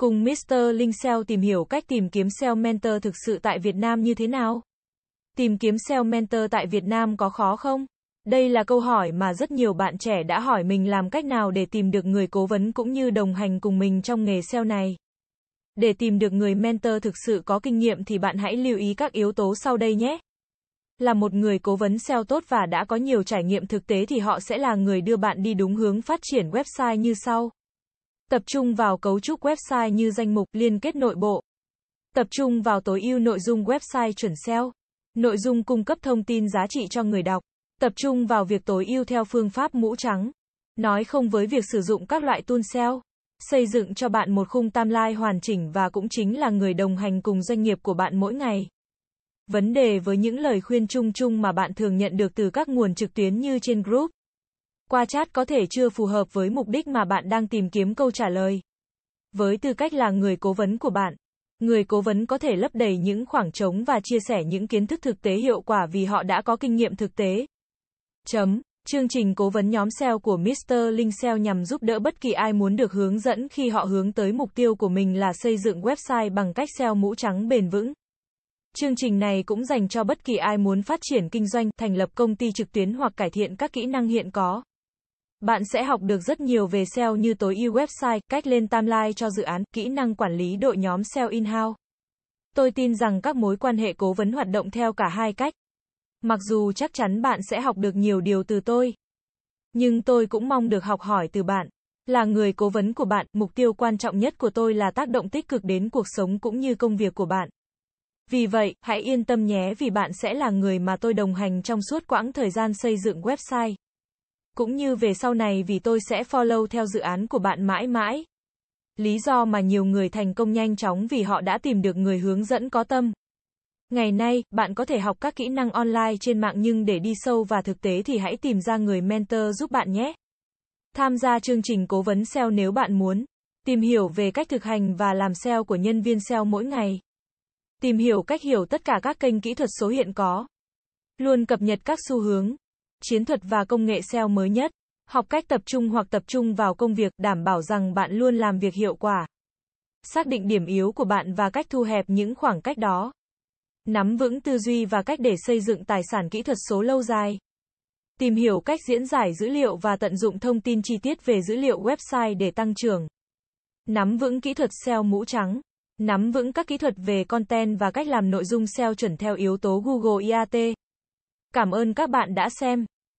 Cùng Mr. Linh SEO tìm hiểu cách tìm kiếm SEO Mentor thực sự tại Việt Nam như thế nào? Tìm kiếm SEO Mentor tại Việt Nam có khó không? Đây là câu hỏi mà rất nhiều bạn trẻ đã hỏi mình làm cách nào để tìm được người cố vấn cũng như đồng hành cùng mình trong nghề SEO này. Để tìm được người mentor thực sự có kinh nghiệm thì bạn hãy lưu ý các yếu tố sau đây nhé. Là một người cố vấn SEO tốt và đã có nhiều trải nghiệm thực tế thì họ sẽ là người đưa bạn đi đúng hướng phát triển website như sau. Tập trung vào cấu trúc website như danh mục, liên kết nội bộ. Tập trung vào tối ưu nội dung website chuẩn SEO. Nội dung cung cấp thông tin giá trị cho người đọc. Tập trung vào việc tối ưu theo phương pháp mũ trắng. Nói không với việc sử dụng các loại tool SEO. Xây dựng cho bạn một khung tam lai hoàn chỉnh và cũng chính là người đồng hành cùng doanh nghiệp của bạn mỗi ngày. Vấn đề với những lời khuyên chung chung mà bạn thường nhận được từ các nguồn trực tuyến như trên group. Qua chat có thể chưa phù hợp với mục đích mà bạn đang tìm kiếm câu trả lời. Với tư cách là người cố vấn của bạn, người cố vấn có thể lấp đầy những khoảng trống và chia sẻ những kiến thức thực tế hiệu quả vì họ đã có kinh nghiệm thực tế. Chấm. Chương trình cố vấn nhóm SEO của Mr. Linh SEO nhằm giúp đỡ bất kỳ ai muốn được hướng dẫn khi họ hướng tới mục tiêu của mình là xây dựng website bằng cách SEO mũ trắng bền vững. Chương trình này cũng dành cho bất kỳ ai muốn phát triển kinh doanh, thành lập công ty trực tuyến hoặc cải thiện các kỹ năng hiện có. Bạn sẽ học được rất nhiều về SEO như tối ưu website, cách lên timeline cho dự án, kỹ năng quản lý đội nhóm SEO in-house. Tôi tin rằng các mối quan hệ cố vấn hoạt động theo cả hai cách. Mặc dù chắc chắn bạn sẽ học được nhiều điều từ tôi. Nhưng tôi cũng mong được học hỏi từ bạn. Là người cố vấn của bạn, mục tiêu quan trọng nhất của tôi là tác động tích cực đến cuộc sống cũng như công việc của bạn. Vì vậy, hãy yên tâm nhé vì bạn sẽ là người mà tôi đồng hành trong suốt quãng thời gian xây dựng website. Cũng như về sau này vì tôi sẽ follow theo dự án của bạn mãi mãi. Lý do mà nhiều người thành công nhanh chóng vì họ đã tìm được người hướng dẫn có tâm. Ngày nay, bạn có thể học các kỹ năng online trên mạng nhưng để đi sâu và thực tế thì hãy tìm ra người mentor giúp bạn nhé. Tham gia chương trình cố vấn SEO nếu bạn muốn. Tìm hiểu về cách thực hành và làm SEO của nhân viên SEO mỗi ngày. Tìm hiểu cách hiểu tất cả các kênh kỹ thuật số hiện có. Luôn cập nhật các xu hướng, chiến thuật và công nghệ SEO mới nhất. Học cách tập trung hoặc tập trung vào công việc, đảm bảo rằng bạn luôn làm việc hiệu quả. Xác định điểm yếu của bạn và cách thu hẹp những khoảng cách đó. Nắm vững tư duy và cách để xây dựng tài sản kỹ thuật số lâu dài. Tìm hiểu cách diễn giải dữ liệu và tận dụng thông tin chi tiết về dữ liệu website để tăng trưởng. Nắm vững kỹ thuật SEO mũ trắng. Nắm vững các kỹ thuật về content và cách làm nội dung SEO chuẩn theo yếu tố Google IAT. Cảm ơn các bạn đã xem.